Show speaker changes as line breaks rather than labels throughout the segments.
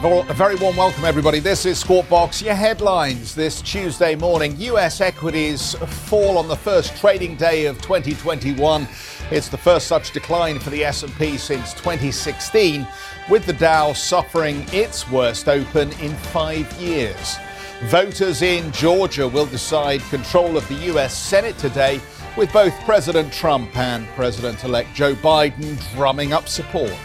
A very warm welcome, everybody. This is Squawk Box. Your headlines this Tuesday morning. U.S. equities fall on the first trading day of 2021. It's the first such decline for the S&P since 2016, with the Dow suffering its worst open in five years. Voters in Georgia will decide control of the U.S. Senate today, with both President Trump and President-elect Joe Biden drumming up support.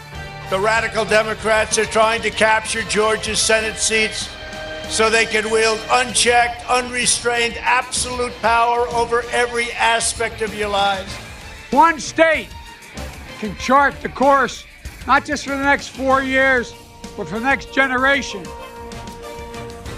The radical Democrats are trying to capture Georgia's Senate seats so they can wield unchecked, unrestrained, absolute power over every aspect of your lives.
One state can chart the course, not just for the next four years, but for the next generation.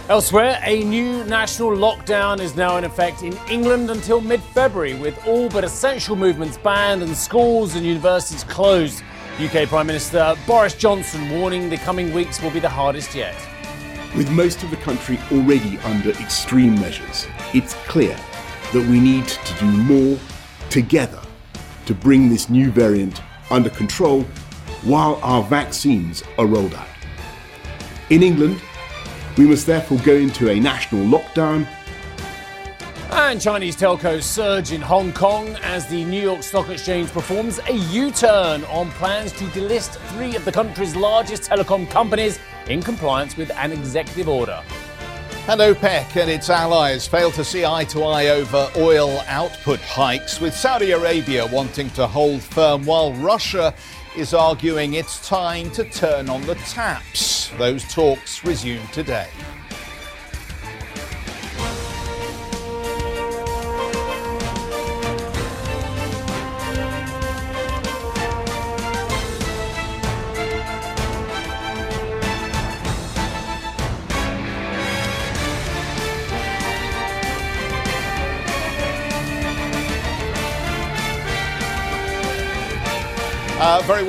Elsewhere, a new national lockdown is now in effect in England until mid February, with all but essential movements banned and schools and universities closed. UK Prime Minister Boris Johnson warning the coming weeks will be the hardest yet.
With most of the country already under extreme measures, it's clear that we need to do more together to bring this new variant under control while our vaccines are rolled out. In England, we must therefore go into a national lockdown
and Chinese telcos surge in Hong Kong as the New York Stock Exchange performs a U turn on plans to delist three of the country's largest telecom companies in compliance with an executive order.
And OPEC and its allies fail to see eye to eye over oil output hikes, with Saudi Arabia wanting to hold firm while Russia is arguing it's time to turn on the taps. Those talks resume today.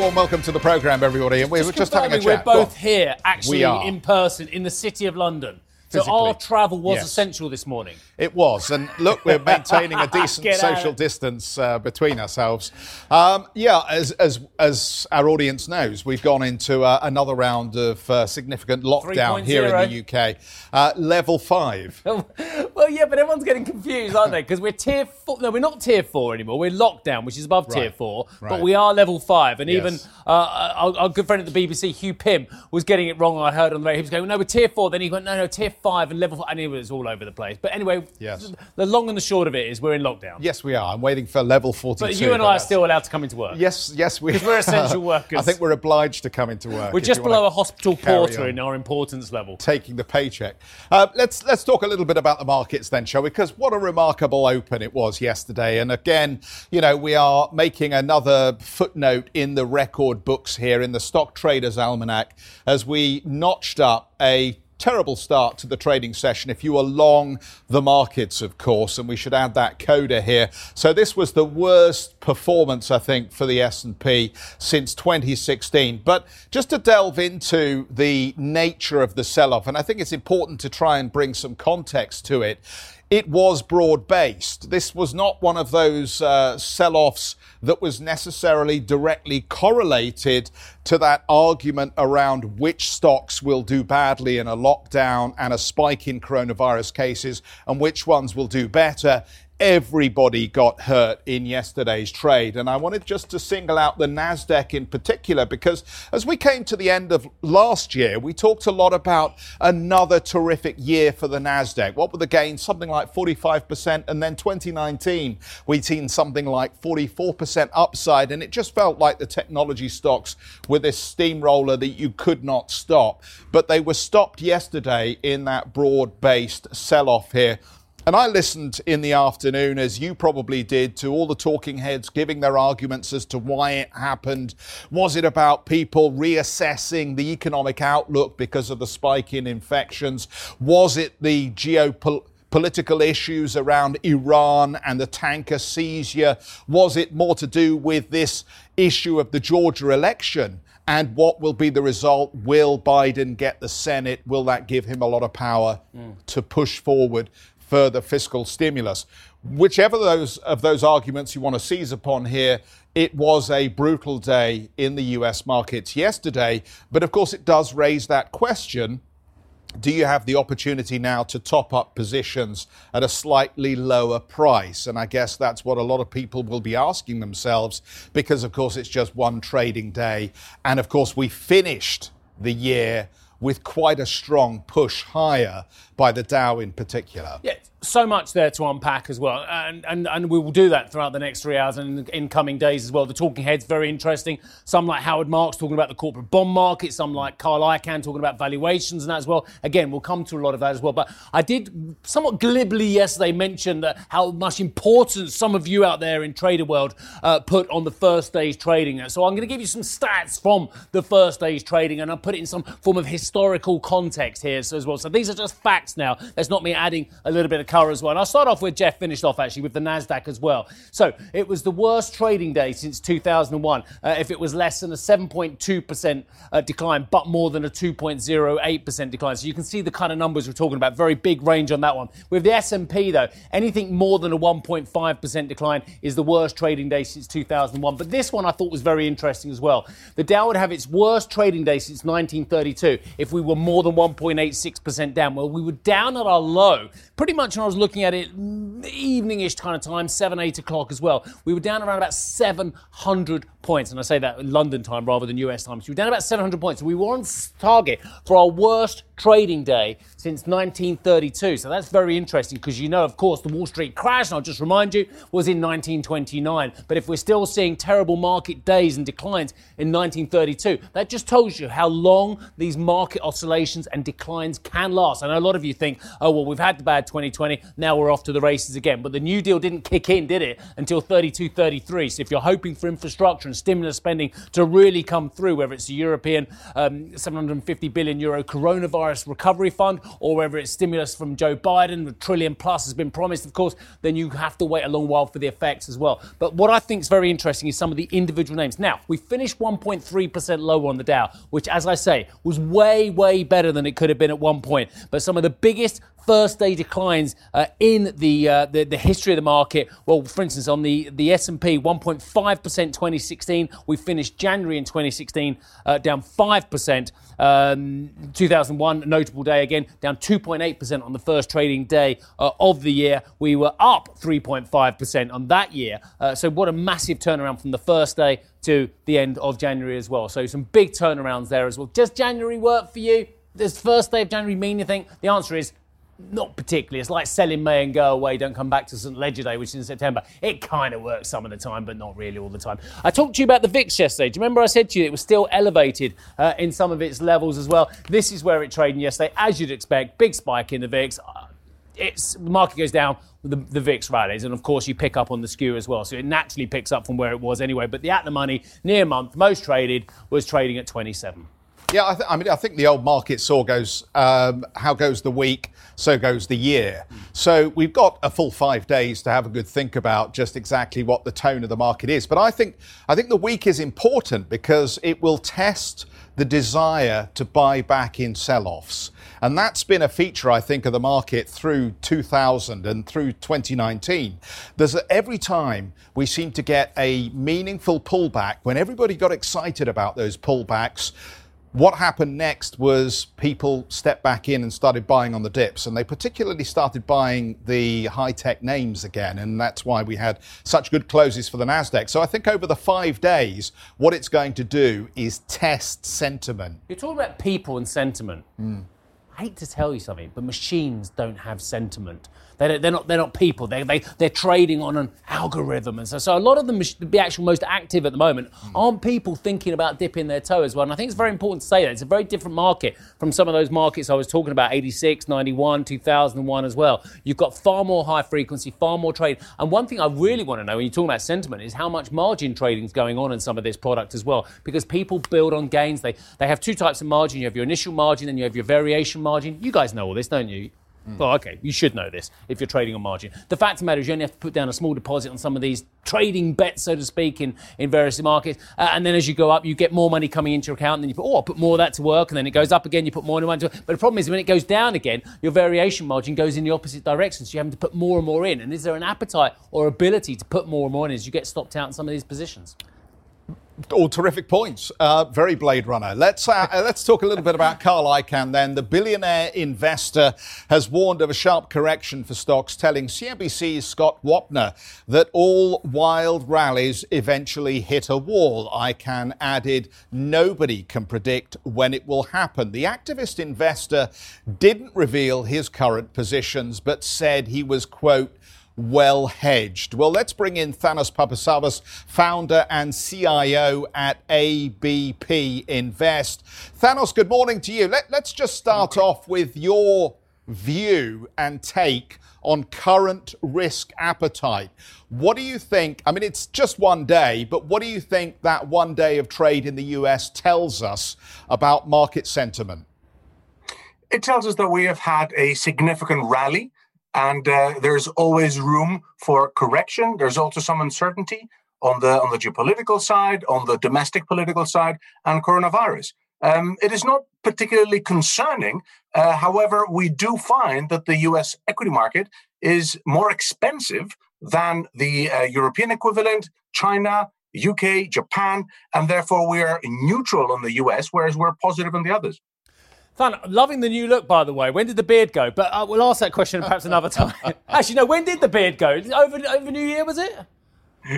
Warm welcome to the programme, everybody. And we
just
were just having a chat.
We're both here, actually, in person, in the city of London. So
Physically.
our travel was
Yes.
essential this morning.
It was. And look, we're maintaining a decent social distance uh, between ourselves. Um, yeah, as, as, as our audience knows, we've gone into uh, another round of uh, significant lockdown here in the UK. Uh, level five.
well, yeah, but everyone's getting confused, aren't they? Because we're tier four. No, we're not tier four anymore. We're lockdown, which is above tier four.
right.
But we are level five. And
Yes.
even uh, our, our good friend at the BBC, Hugh Pym, was getting it wrong. I heard on the radio. He was going, no, we're tier four. Then he went, no, no, tier five and level five. And it was all over the place. But anyway,
Yes.
the long and the short of it is we're in lockdown.
Yes, we are. I'm waiting for level 42.
But you and I are still allowed to come into work.
Yes, yes, we
'Cause we're essential workers.
I think we're obliged to come into work.
We're just below a hospital porter
on.
in our importance level.
taking the paycheck. Uh, let's let's talk a little bit about the markets then, shall we? Because what a remarkable open it was yesterday. And again, you know, we are making another footnote in the record books here in the Stock Traders Almanac as we notched up a terrible start to the trading session if you are long the markets of course and we should add that coda here. So this was the worst performance i think for the s&p since 2016 but just to delve into the nature of the sell-off and i think it's important to try and bring some context to it it was broad based. This was not one of those uh, sell offs that was necessarily directly correlated to that argument around which stocks will do badly in a lockdown and a spike in coronavirus cases and which ones will do better everybody got hurt in yesterday's trade. And I wanted just to single out the NASDAQ in particular because as we came to the end of last year, we talked a lot about another terrific year for the NASDAQ. What were the gains? Something like 45%. And then 2019, we'd seen something like 44% upside. And it just felt like the technology stocks were this steamroller that you could not stop. But they were stopped yesterday in that broad based sell off here. And I listened in the afternoon, as you probably did, to all the talking heads giving their arguments as to why it happened. Was it about people reassessing the economic outlook because of the spike in infections? Was it the geopolitical? political issues around Iran and the tanker seizure? Was it more to do with this issue of the Georgia election? And what will be the result? Will Biden get the Senate? Will that give him a lot of power mm. to push forward further fiscal stimulus? Whichever those of those arguments you want to seize upon here, it was a brutal day in the US markets yesterday. But of course, it does raise that question do you have the opportunity now to top up positions at a slightly lower price? And I guess that's what a lot of people will be asking themselves because, of course, it's just one trading day. And of course, we finished the year with quite a strong push higher by the Dow in particular.
Yeah, so much there to unpack as well. And, and, and we will do that throughout the next three hours and in, in coming days as well. The talking heads, very interesting. Some like Howard Marks talking about the corporate bond market, some like Carl Icahn talking about valuations and that as well. Again, we'll come to a lot of that as well. But I did somewhat glibly yesterday mention that how much importance some of you out there in trader world uh, put on the first day's trading. So I'm going to give you some stats from the first day's trading and I'll put it in some form of historical context here as well. So these are just facts now. That's not me adding a little bit of as well. And I'll start off with Jeff finished off actually with the NASDAQ as well. So it was the worst trading day since 2001. Uh, if it was less than a 7.2% uh, decline, but more than a 2.08% decline. So you can see the kind of numbers we're talking about. Very big range on that one. With the S&P though, anything more than a 1.5% decline is the worst trading day since 2001. But this one I thought was very interesting as well. The Dow would have its worst trading day since 1932 if we were more than 1.86% down. Well, we were down at our low pretty much I was looking at it eveningish kind of time, 7, 8 o'clock as well, we were down around about 700 points. And I say that London time rather than US time. So we were down about 700 points. We were on target for our worst trading day since 1932. So that's very interesting because you know, of course, the Wall Street crash, and I'll just remind you, was in 1929. But if we're still seeing terrible market days and declines in 1932, that just tells you how long these market oscillations and declines can last. I know a lot of you think, oh, well, we've had the bad 2020, now we're off to the races again. But the New Deal didn't kick in, did it, until 32, 33. So if you're hoping for infrastructure and stimulus spending to really come through, whether it's the European um, 750 billion euro coronavirus recovery fund or whether it's stimulus from Joe Biden, a trillion plus has been promised, of course, then you have to wait a long while for the effects as well. But what I think is very interesting is some of the individual names. Now, we finished 1.3% lower on the Dow, which, as I say, was way, way better than it could have been at one point. But some of the biggest first day declines uh, in the, uh, the, the history of the market. Well, for instance, on the the S and P, 1.5% 2016. We finished January in 2016 uh, down five percent. Um, 2001, notable day again, down 2.8% on the first trading day uh, of the year. We were up 3.5% on that year. Uh, so, what a massive turnaround from the first day to the end of January as well. So, some big turnarounds there as well. Does January work for you? Does first day of January mean anything? The answer is not particularly. It's like selling May and go away, don't come back to St. Leger Day, which is in September. It kind of works some of the time, but not really all the time. I talked to you about the VIX yesterday. Do you remember I said to you it was still elevated uh, in some of its levels as well? This is where it traded yesterday, as you'd expect. Big spike in the VIX. Uh, it's, the market goes down, the, the VIX rallies, and of course you pick up on the skew as well. So it naturally picks up from where it was anyway. But the at the money near month, most traded, was trading at 27.
Yeah, I, th- I, mean, I think the old market saw goes, um, how goes the week, so goes the year. So we've got a full five days to have a good think about just exactly what the tone of the market is. But I think, I think the week is important because it will test the desire to buy back in sell-offs. And that's been a feature, I think, of the market through 2000 and through 2019. There's a, every time we seem to get a meaningful pullback, when everybody got excited about those pullbacks, what happened next was people stepped back in and started buying on the dips, and they particularly started buying the high tech names again, and that's why we had such good closes for the Nasdaq. So I think over the five days, what it's going to do is test sentiment.
You're talking about people and sentiment. Mm. I hate to tell you something, but machines don't have sentiment. They're, they're not they're not people. They they they're trading on an algorithm, and so so a lot of them the actual most active at the moment aren't people thinking about dipping their toe as well. And I think it's very important to say that it's a very different market from some of those markets I was talking about 86, 91, 2001 as well. You've got far more high frequency, far more trade. And one thing I really want to know when you're talking about sentiment is how much margin trading is going on in some of this product as well, because people build on gains. They they have two types of margin. You have your initial margin, and you have your variation margin. You guys know all this, don't you? Mm. Well, okay, you should know this if you're trading on margin. The fact of the matter is, you only have to put down a small deposit on some of these trading bets, so to speak, in, in various markets. Uh, and then as you go up, you get more money coming into your account, and then you put, oh, I'll put more of that to work, and then it goes up again, you put more into it. But the problem is, when it goes down again, your variation margin goes in the opposite direction, so you're having to put more and more in. And is there an appetite or ability to put more and more in as you get stopped out in some of these positions?
All terrific points. Uh, very Blade Runner. Let's uh, uh, let's talk a little bit about Carl Icahn. Then the billionaire investor has warned of a sharp correction for stocks, telling CNBC's Scott Wapner that all wild rallies eventually hit a wall. Icahn added, "Nobody can predict when it will happen." The activist investor didn't reveal his current positions, but said he was quote well hedged. Well, let's bring in Thanos Papasavvas, founder and CIO at ABP Invest. Thanos, good morning to you. Let, us just start off with your view and take on current risk appetite. What do you think? I mean, it's just one day, but what do you think that one day of trade in the US tells us about market sentiment?
It tells us that we have had a significant rally and uh, there's always room for correction. There's also some uncertainty on the on the geopolitical side, on the domestic political side, and coronavirus. Um, it is not particularly concerning. Uh, however, we do find that the U.S. equity market is more expensive than the uh, European equivalent, China, UK, Japan, and therefore we are neutral on the US, whereas we're positive on the others.
Fun. Loving the new look, by the way. When did the beard go? But uh, we'll ask that question perhaps another time. Actually, no. When did the beard go? Over over New Year, was it?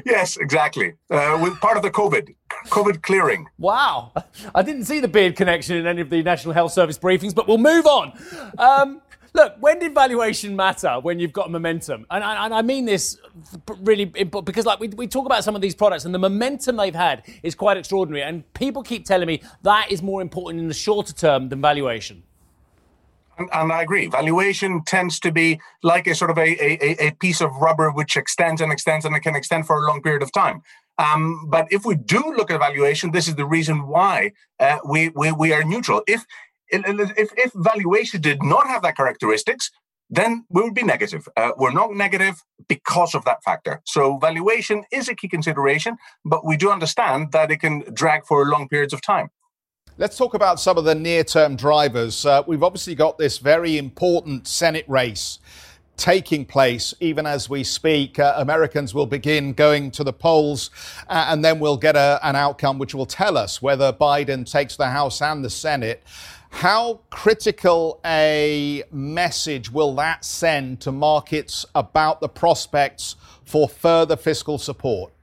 Yes, exactly. Uh, with part of the COVID, COVID clearing.
Wow, I didn't see the beard connection in any of the National Health Service briefings, but we'll move on. Um, Look, when did valuation matter when you've got momentum? And, and I mean this really because, like, we, we talk about some of these products and the momentum they've had is quite extraordinary. And people keep telling me that is more important in the shorter term than valuation.
And, and I agree. Valuation tends to be like a sort of a, a, a piece of rubber which extends and extends and it can extend for a long period of time. Um, but if we do look at valuation, this is the reason why uh, we, we, we are neutral. If if, if valuation did not have that characteristics, then we would be negative. Uh, we're not negative because of that factor. So valuation is a key consideration, but we do understand that it can drag for long periods of time.
Let's talk about some of the near term drivers. Uh, we've obviously got this very important Senate race taking place even as we speak. Uh, Americans will begin going to the polls, uh, and then we'll get a, an outcome which will tell us whether Biden takes the House and the Senate. How critical a message will that send to markets about the prospects for further fiscal support?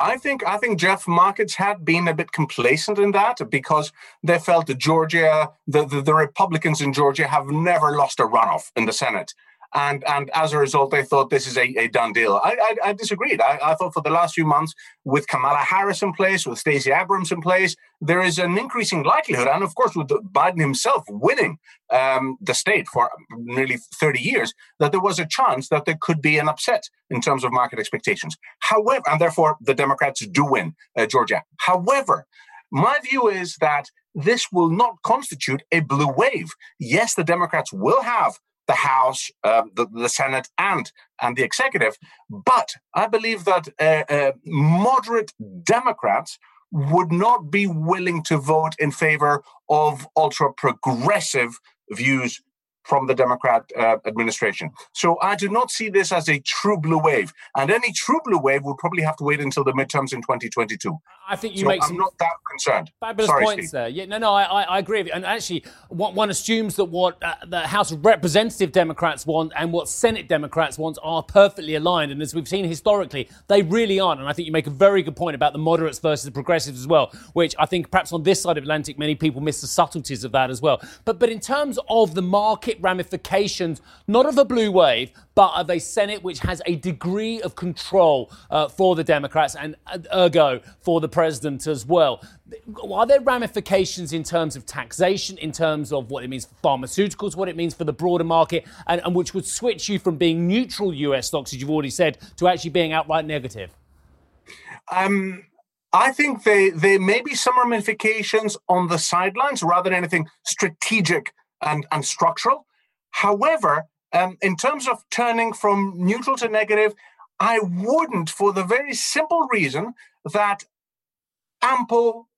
I think I think Jeff markets had been a bit complacent in that because they felt that Georgia, the, the, the Republicans in Georgia have never lost a runoff in the Senate and and as a result, they thought this is a, a done deal. I, I, I disagreed. I, I, thought for the last few months, with Kamala Harris in place, with Stacey Abrams in place, there is an increasing likelihood, and of course with Biden himself winning um, the state for nearly 30 years, that there was a chance that there could be an upset in terms of market expectations. However, and therefore the Democrats do win uh, Georgia. However, my view is that this will not constitute a blue wave. Yes, the Democrats will have the House, uh, the, the, Senate, and and the executive. But I believe that uh, uh, moderate Democrats would not be willing to vote in favor of ultra progressive views from the Democrat uh, administration. So I do not see this as a true blue wave. And any true blue wave will probably have to wait until the midterms in 2022.
I think you
so
make
I'm not that concerned.
Fabulous
Sorry,
points
Steve.
there. Yeah, no, no, I, I agree with you. And actually, one assumes that what uh, the House of Representative Democrats want and what Senate Democrats want are perfectly aligned. And as we've seen historically, they really aren't. And I think you make a very good point about the moderates versus the progressives as well, which I think perhaps on this side of Atlantic, many people miss the subtleties of that as well. But but in terms of the market ramifications, not of a blue wave, but of a Senate which has a degree of control uh, for the Democrats and uh, ergo for the president as well. Are there ramifications in terms of taxation, in terms of what it means for pharmaceuticals, what it means for the broader market, and, and which would switch you from being neutral US stocks, as you've already said, to actually being outright negative?
Um, I think there may be some ramifications on the sidelines rather than anything strategic and, and structural. However, um, in terms of turning from neutral to negative, I wouldn't for the very simple reason that ample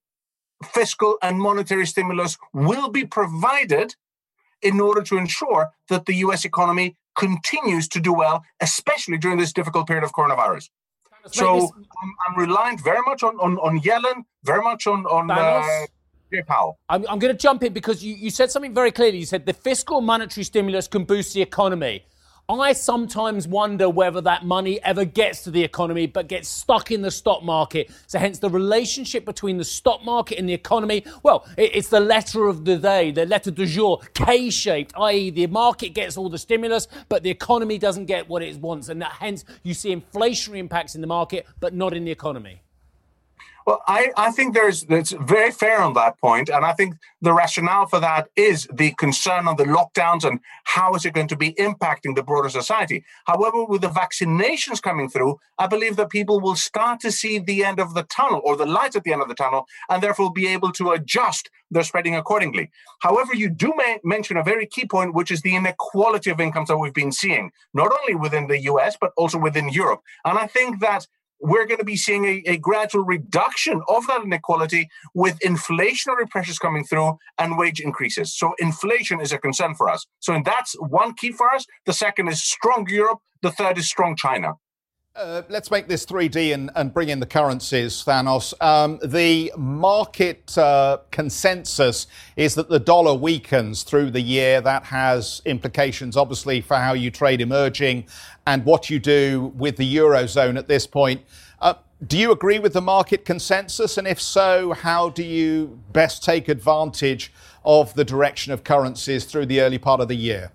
fiscal and monetary stimulus will be provided in order to ensure that the US economy continues to do well, especially during this difficult period of coronavirus. So I'm, I'm, reliant very much on, on, on Yellen, very much on, on uh, Jay Powell.
I'm, I'm going to jump in because you, you said something very clearly. You said the fiscal monetary stimulus can boost the economy. I sometimes wonder whether that money ever gets to the economy but gets stuck in the stock market. So, hence, the relationship between the stock market and the economy well, it's the letter of the day, the letter du jour, K shaped, i.e., the market gets all the stimulus, but the economy doesn't get what it wants. And hence, you see inflationary impacts in the market, but not in the economy.
Well, I, I think there's it's very fair on that point, and I think the rationale for that is the concern on the lockdowns and how is it going to be impacting the broader society. However, with the vaccinations coming through, I believe that people will start to see the end of the tunnel or the light at the end of the tunnel, and therefore be able to adjust their spreading accordingly. However, you do mention a very key point, which is the inequality of incomes that we've been seeing, not only within the US but also within Europe, and I think that we're going to be seeing a, a, gradual reduction of that inequality with inflationary pressures coming through and wage increases. So inflation is a concern for us. So that's one key for us. The second is strong Europe. The third is strong China.
Uh, let's make this 3D and, and, bring in the currencies, Thanos. Um, the market uh, consensus is that the dollar weakens through the year. That has implications, obviously, for how you trade emerging and what you do with the Eurozone at this point. Uh, do you agree with the market consensus? And if so, how do you best take advantage of the direction of currencies through the early part of the year?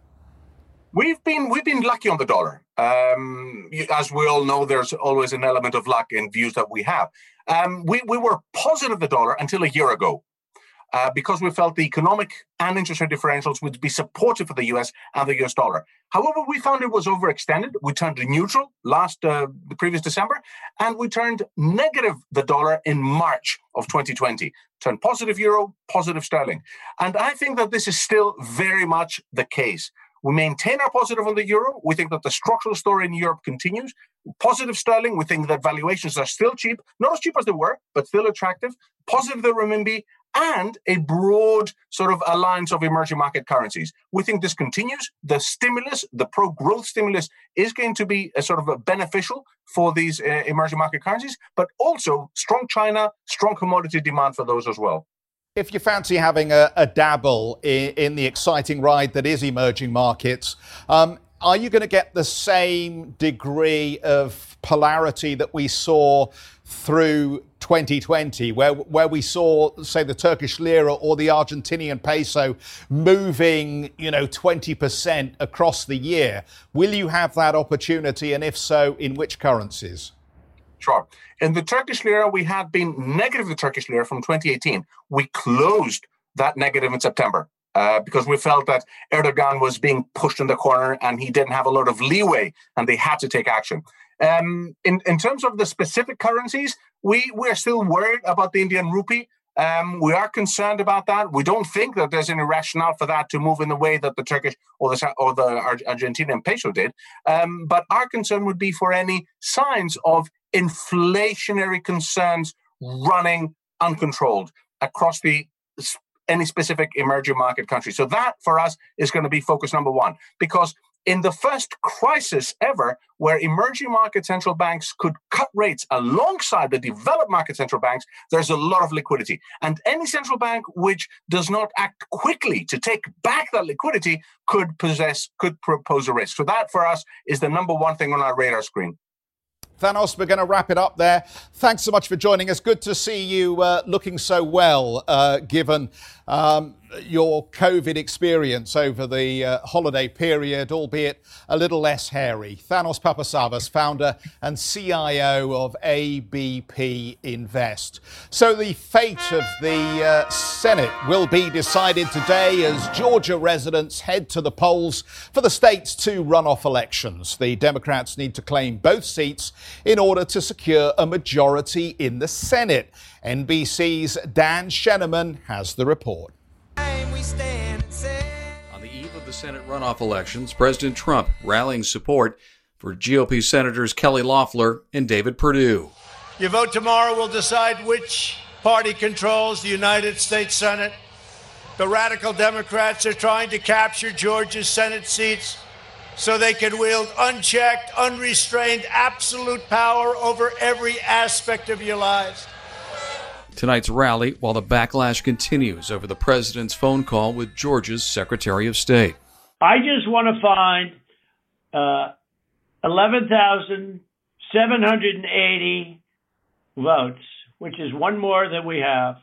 We've been we've been lucky on the dollar. Um, as we all know, there's always an element of luck in views that we have. Um, we we were positive the dollar until a year ago, uh, because we felt the economic and interest rate differentials would be supportive for the U.S. and the U.S. dollar. However, we found it was overextended. We turned to neutral last uh, the previous December, and we turned negative the dollar in March of 2020. Turned positive euro, positive sterling, and I think that this is still very much the case. We maintain our positive on the euro. We think that the structural story in Europe continues. Positive sterling. We think that valuations are still cheap, not as cheap as they were, but still attractive. Positive the renminbi, and a broad sort of alliance of emerging market currencies. We think this continues. The stimulus, the pro growth stimulus, is going to be a sort of a beneficial for these uh, emerging market currencies, but also strong China, strong commodity demand for those as well.
If you fancy having a, a dabble in, in, the exciting ride that is emerging markets, um, are you going to get the same degree of polarity that we saw through 2020, where where we saw, say, the Turkish lira or the Argentinian peso moving, you know, 20% across the year? Will you have that opportunity, and if so, in which currencies?
Sure. In the Turkish lira, we had been negative the Turkish lira from 2018. We closed that negative in September. Uh, because we felt that Erdogan was being pushed in the corner and he didn't have a lot of leeway and they had to take action. Um, in, in terms of the specific currencies, we, we're still worried about the Indian rupee. Um, we are concerned about that. We don't think that there's any rationale for that to move in the way that the Turkish or the or the Argentinian peso did. Um, but our concern would be for any signs of inflationary concerns running uncontrolled across the any specific emerging market country. So that for us is going to be focus number one because in the first crisis ever where emerging market central banks could cut rates alongside the developed market central banks, there's a lot of liquidity. And any central bank which does not act quickly to take back that liquidity could possess, could propose a risk. So that for us is the number one thing on our radar screen.
Thanos, we're going to wrap it up there. Thanks so much for joining us. Good to see you uh, looking so well, uh, given um, your COVID experience over the uh, holiday period, albeit a little less hairy. Thanos Papasavvas, founder and CIO of ABP Invest. So the fate of the uh, Senate will be decided today as Georgia residents head to the polls for the state's two runoff elections. The Democrats need to claim both seats in order to secure a majority in the Senate. NBC's Dan Sheneman has the report.
On the eve of the Senate runoff elections, President Trump rallying support for GOP Senators Kelly Loeffler and David Perdue.
Your vote tomorrow will decide which party controls the United States Senate. The radical Democrats are trying to capture Georgia's Senate seats so they can wield unchecked, unrestrained, absolute power over every aspect of your lives.
Tonight's rally while the backlash continues over the president's phone call with Georgia's Secretary of State.
I just want to find uh, 11,780 votes, which is one more than we have,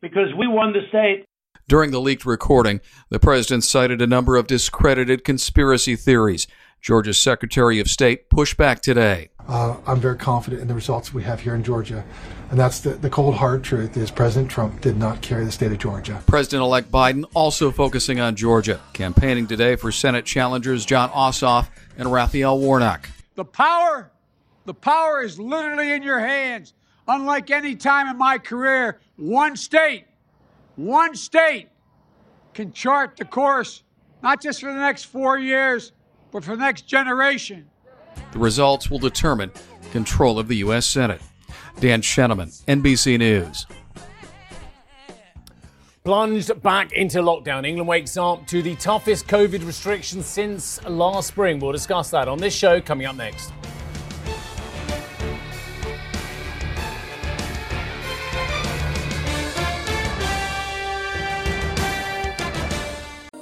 because we won the state.
During the leaked recording, the president cited a number of discredited conspiracy theories. Georgia's Secretary of State pushed back today.
Uh, I'm very confident in the results we have here in Georgia. And that's the, the cold hard truth is President Trump did not carry the state of Georgia.
President-elect Biden also focusing on Georgia, campaigning today for Senate challengers Jon Ossoff and Raphael Warnock.
The power, the power is literally in your hands. Unlike any time in my career, one state one state can chart the course, not just for the next four years, but for the next generation.
The results will determine control of the U.S. Senate. Dan Sheneman, NBC News.
Plunged back into lockdown, England wakes up to the toughest COVID restrictions since last spring. We'll discuss that on this show coming up next.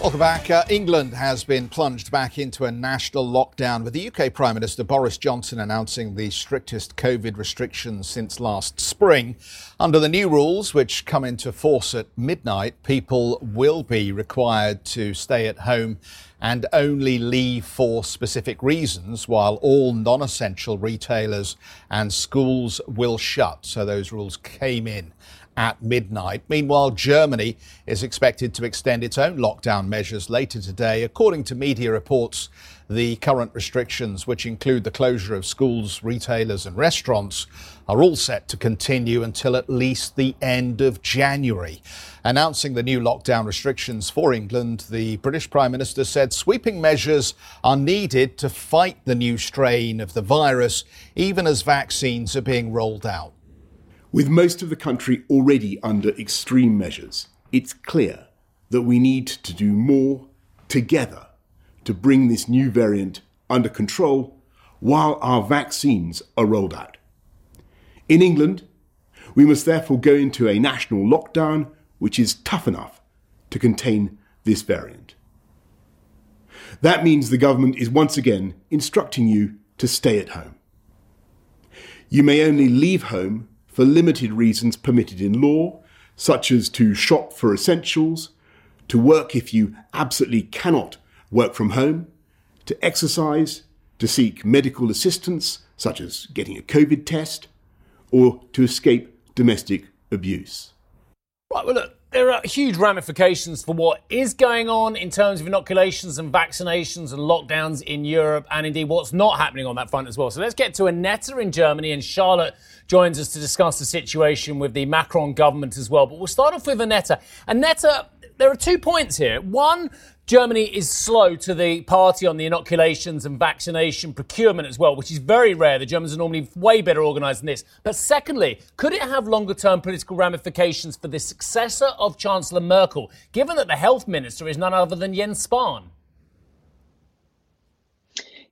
Welcome back. Uh, England has been plunged back into a national lockdown with the UK Prime Minister Boris Johnson announcing the strictest COVID restrictions since last spring. Under the new rules, which come into force at midnight, people will be required to stay at home and only leave for specific reasons, while all non essential retailers and schools will shut. So those rules came in at midnight. Meanwhile, Germany is expected to extend its own lockdown measures later today. According to media reports, the current restrictions, which include the closure of schools, retailers, and restaurants, are all set to continue until at least the end of January. Announcing the new lockdown restrictions for England, the British Prime Minister said sweeping measures are needed to fight the new strain of the virus, even as vaccines are being rolled out.
With most of the country already under extreme measures, it's clear that we need to do more together to bring this new variant under control while our vaccines are rolled out. In England, we must therefore go into a national lockdown which is tough enough to contain this variant. That means the government is once again instructing you to stay at home. You may only leave home for limited reasons permitted in law, such as to shop for essentials, to work if you absolutely cannot work from home, to exercise, to seek medical assistance, such as getting a COVID test, or to escape domestic abuse.
Right, well, look, there are huge ramifications for what is going on in terms of inoculations and vaccinations and lockdowns in Europe, and indeed what's not happening on that front as well. So let's get to Annette in Germany, and Charlotte joins us to discuss the situation with the Macron government as well. But we'll start off with Annette. Annette, there are two points here. One, Germany is slow to the party on the inoculations and vaccination procurement as well, which is very rare. The Germans are normally way better organised than this. But secondly, could it have longer term political ramifications for the successor of Chancellor Merkel, given that the health minister is none other than Jens Spahn?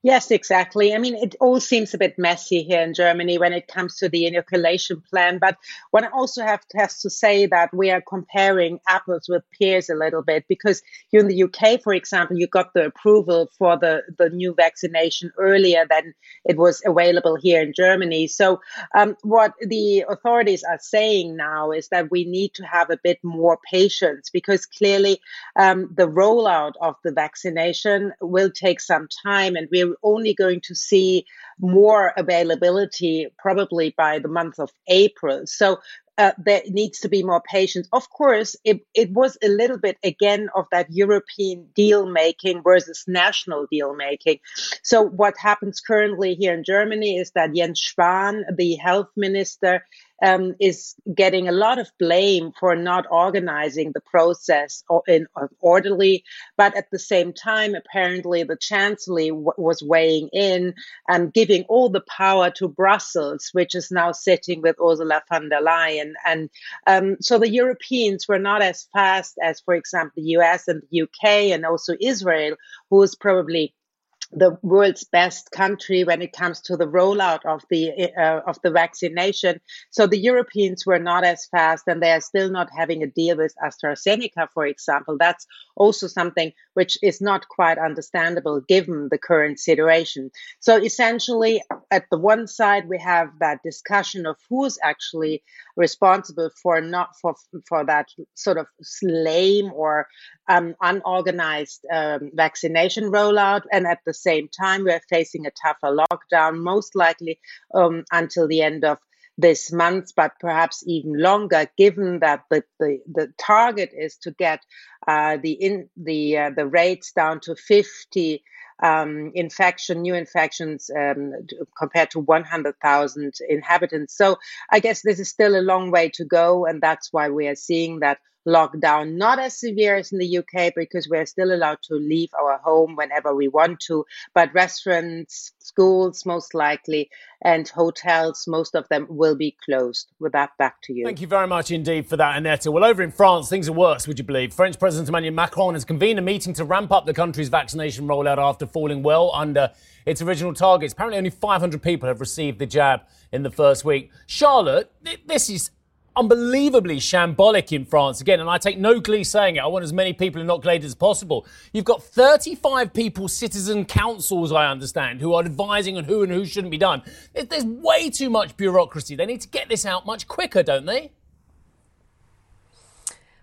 Yes, exactly. I mean, it all seems a bit messy here in Germany when it comes to the inoculation plan. But one also have to, has to say that we are comparing apples with pears a little bit because here in the UK, for example, you got the approval for the, the new vaccination earlier than it was available here in Germany. So, um, what the authorities are saying now is that we need to have a bit more patience because clearly um, the rollout of the vaccination will take some time and we're only going to see more availability probably by the month of April. So uh, there needs to be more patience. Of course, it, it was a little bit again of that European deal making versus national deal making. So what happens currently here in Germany is that Jens Spahn, the health minister, um, is getting a lot of blame for not organizing the process in orderly. But at the same time, apparently the chancellor w- was weighing in and giving all the power to Brussels, which is now sitting with Ursula von der Leyen. And um, so the Europeans were not as fast as, for example, the US and the UK and also Israel, who is probably the world's best country when it comes to the rollout of the uh, of the vaccination. So the Europeans were not as fast, and they are still not having a deal with AstraZeneca, for example. That's also something which is not quite understandable given the current situation. So essentially, at the one side, we have that discussion of who's actually responsible for not for for that sort of lame or um, unorganized um, vaccination rollout, and at the same time, we're facing a tougher lockdown, most likely um, until the end of this month, but perhaps even longer, given that the, the, the target is to get uh, the in the uh, the rates down to 50 um, infection, new infections um, compared to 100,000 inhabitants. So I guess this is still a long way to go, and that's why we are seeing that lockdown, not as severe as in the UK because we're still allowed to leave our home whenever we want to, but restaurants, schools, most likely, and hotels, most of them will be closed. With that, back to you.
Thank you very much indeed for that, Annette. Well, over in France, things are worse, would you believe? French President Emmanuel Macron has convened a meeting to ramp up the country's vaccination rollout after falling well under its original targets. Apparently, only 500 people have received the jab in the first week. Charlotte, this is unbelievably shambolic in France again, and I take no glee saying it. I want as many people inoculated as possible. You've got 35 people, citizen councils, I understand, who are advising on who and who shouldn't be done. There's way too much bureaucracy. They need to get this out much quicker, don't they?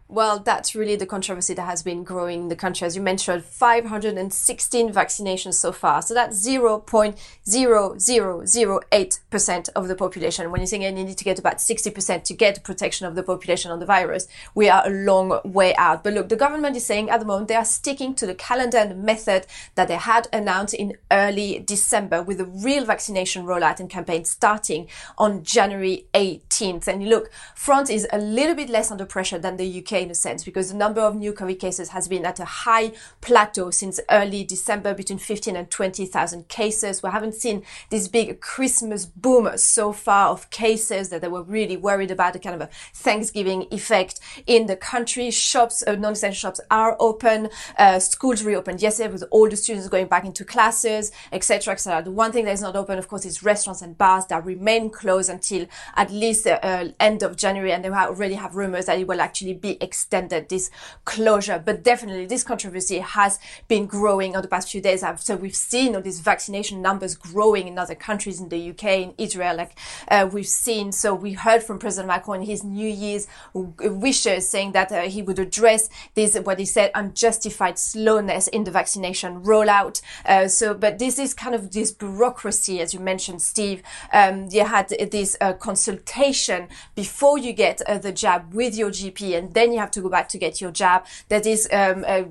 Well, that's really the controversy that has been growing in the country. As you mentioned, 516 vaccinations so far. So that's 0.0008% of the population. When you're saying you need to get about 60% to get protection of the population on the virus, we are a long way out. But look, the government is saying at the moment they are sticking to the calendar and method that they had announced in early December with the real vaccination rollout and campaign starting on January 18th. And look, France is a little bit less under pressure than the UK in a sense because the number of new COVID cases has been at a high plateau since early December, between 15 and 20,000 cases. We haven't seen this big Christmas boom so far of cases that they were really worried about a kind of a Thanksgiving effect in the country. Shops, uh, non-essential shops are open. Uh, schools reopened yesterday with all the students going back into classes, etc., etc. The one thing that is not open, of course, is restaurants and bars that remain closed until at least uh, end of January, and they already have rumors that it will actually be extended this closure. But definitely this controversy has been growing over the past few days. So we've seen all these vaccination numbers growing in other countries, in the UK, in Israel, like uh, we've seen. So we heard from President Macron his New Year's wishes saying that uh, he would address this, what he said, unjustified slowness in the vaccination rollout. Uh, so, but this is kind of this bureaucracy, as you mentioned, Steve. Um, you had this uh, consultation before you get uh, the jab with your GP, and then you have to go back to get your jab. There is um, a,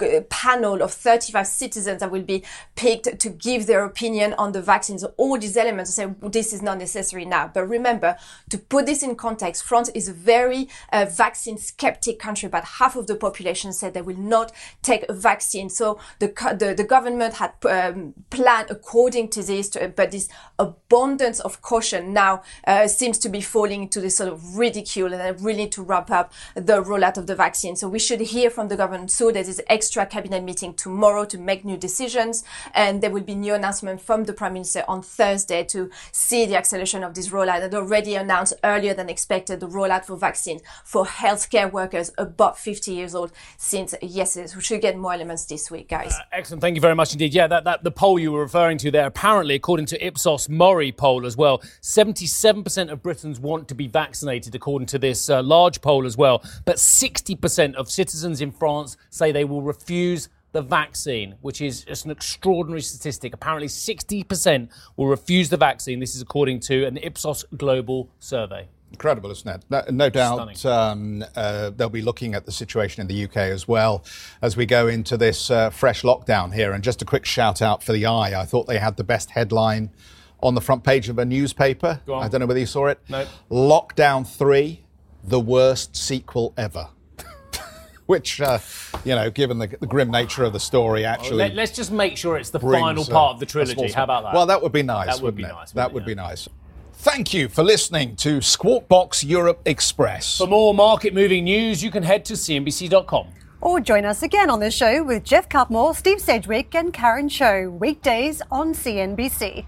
a, panel of 35 citizens that will be picked to give their opinion on the vaccines. All these elements say well, this is not necessary now. But remember, to put this in context, France is a very uh, vaccine skeptic country. About half of the population said they will not take a vaccine. So the the, the government had um, planned according to this, to, but this abundance of caution now uh, seems to be falling into this sort of ridicule, and they really need to wrap up the rollout of the vaccine. So we should hear from the government soon. There's this extra cabinet meeting tomorrow to make new decisions. And there will be new announcement from the prime minister on Thursday to see the acceleration of this rollout. And already announced earlier than expected the rollout for vaccines for healthcare workers above 50 years old since yesterday. We should get more elements this week, guys. Uh,
excellent. Thank you very much indeed. Yeah, that, that the poll you were referring to there, apparently, according to Ipsos Mori poll as well, 77% of Britons want to be vaccinated, according to this uh, large poll as well. But 60% of citizens in France say they will refuse the vaccine, which is just an extraordinary statistic. Apparently, 60% will refuse the vaccine. This is according to an Ipsos Global survey.
Incredible, isn't it? No, no doubt um, uh, they'll be looking at the situation in the UK as well as we go into this uh, fresh lockdown here. And just a quick shout out for the Eye. I thought they had the best headline on the front page of a newspaper. I don't know whether you saw it.
No.
Lockdown 3, the worst sequel ever. Which, uh, you know, given the, the, grim nature of the story, actually.
Well, let, us just make sure it's the final part uh, of the trilogy. How about that?
Well, that would be nice.
That would be
it?
nice.
That would be nice. Thank you for listening to Squawk Box Europe Express.
For more market moving news, you can head to CNBC.com.
Or join us again on the show with Geoff Cutmore, Steve Sedgwick, and Karen Tso, weekdays on CNBC.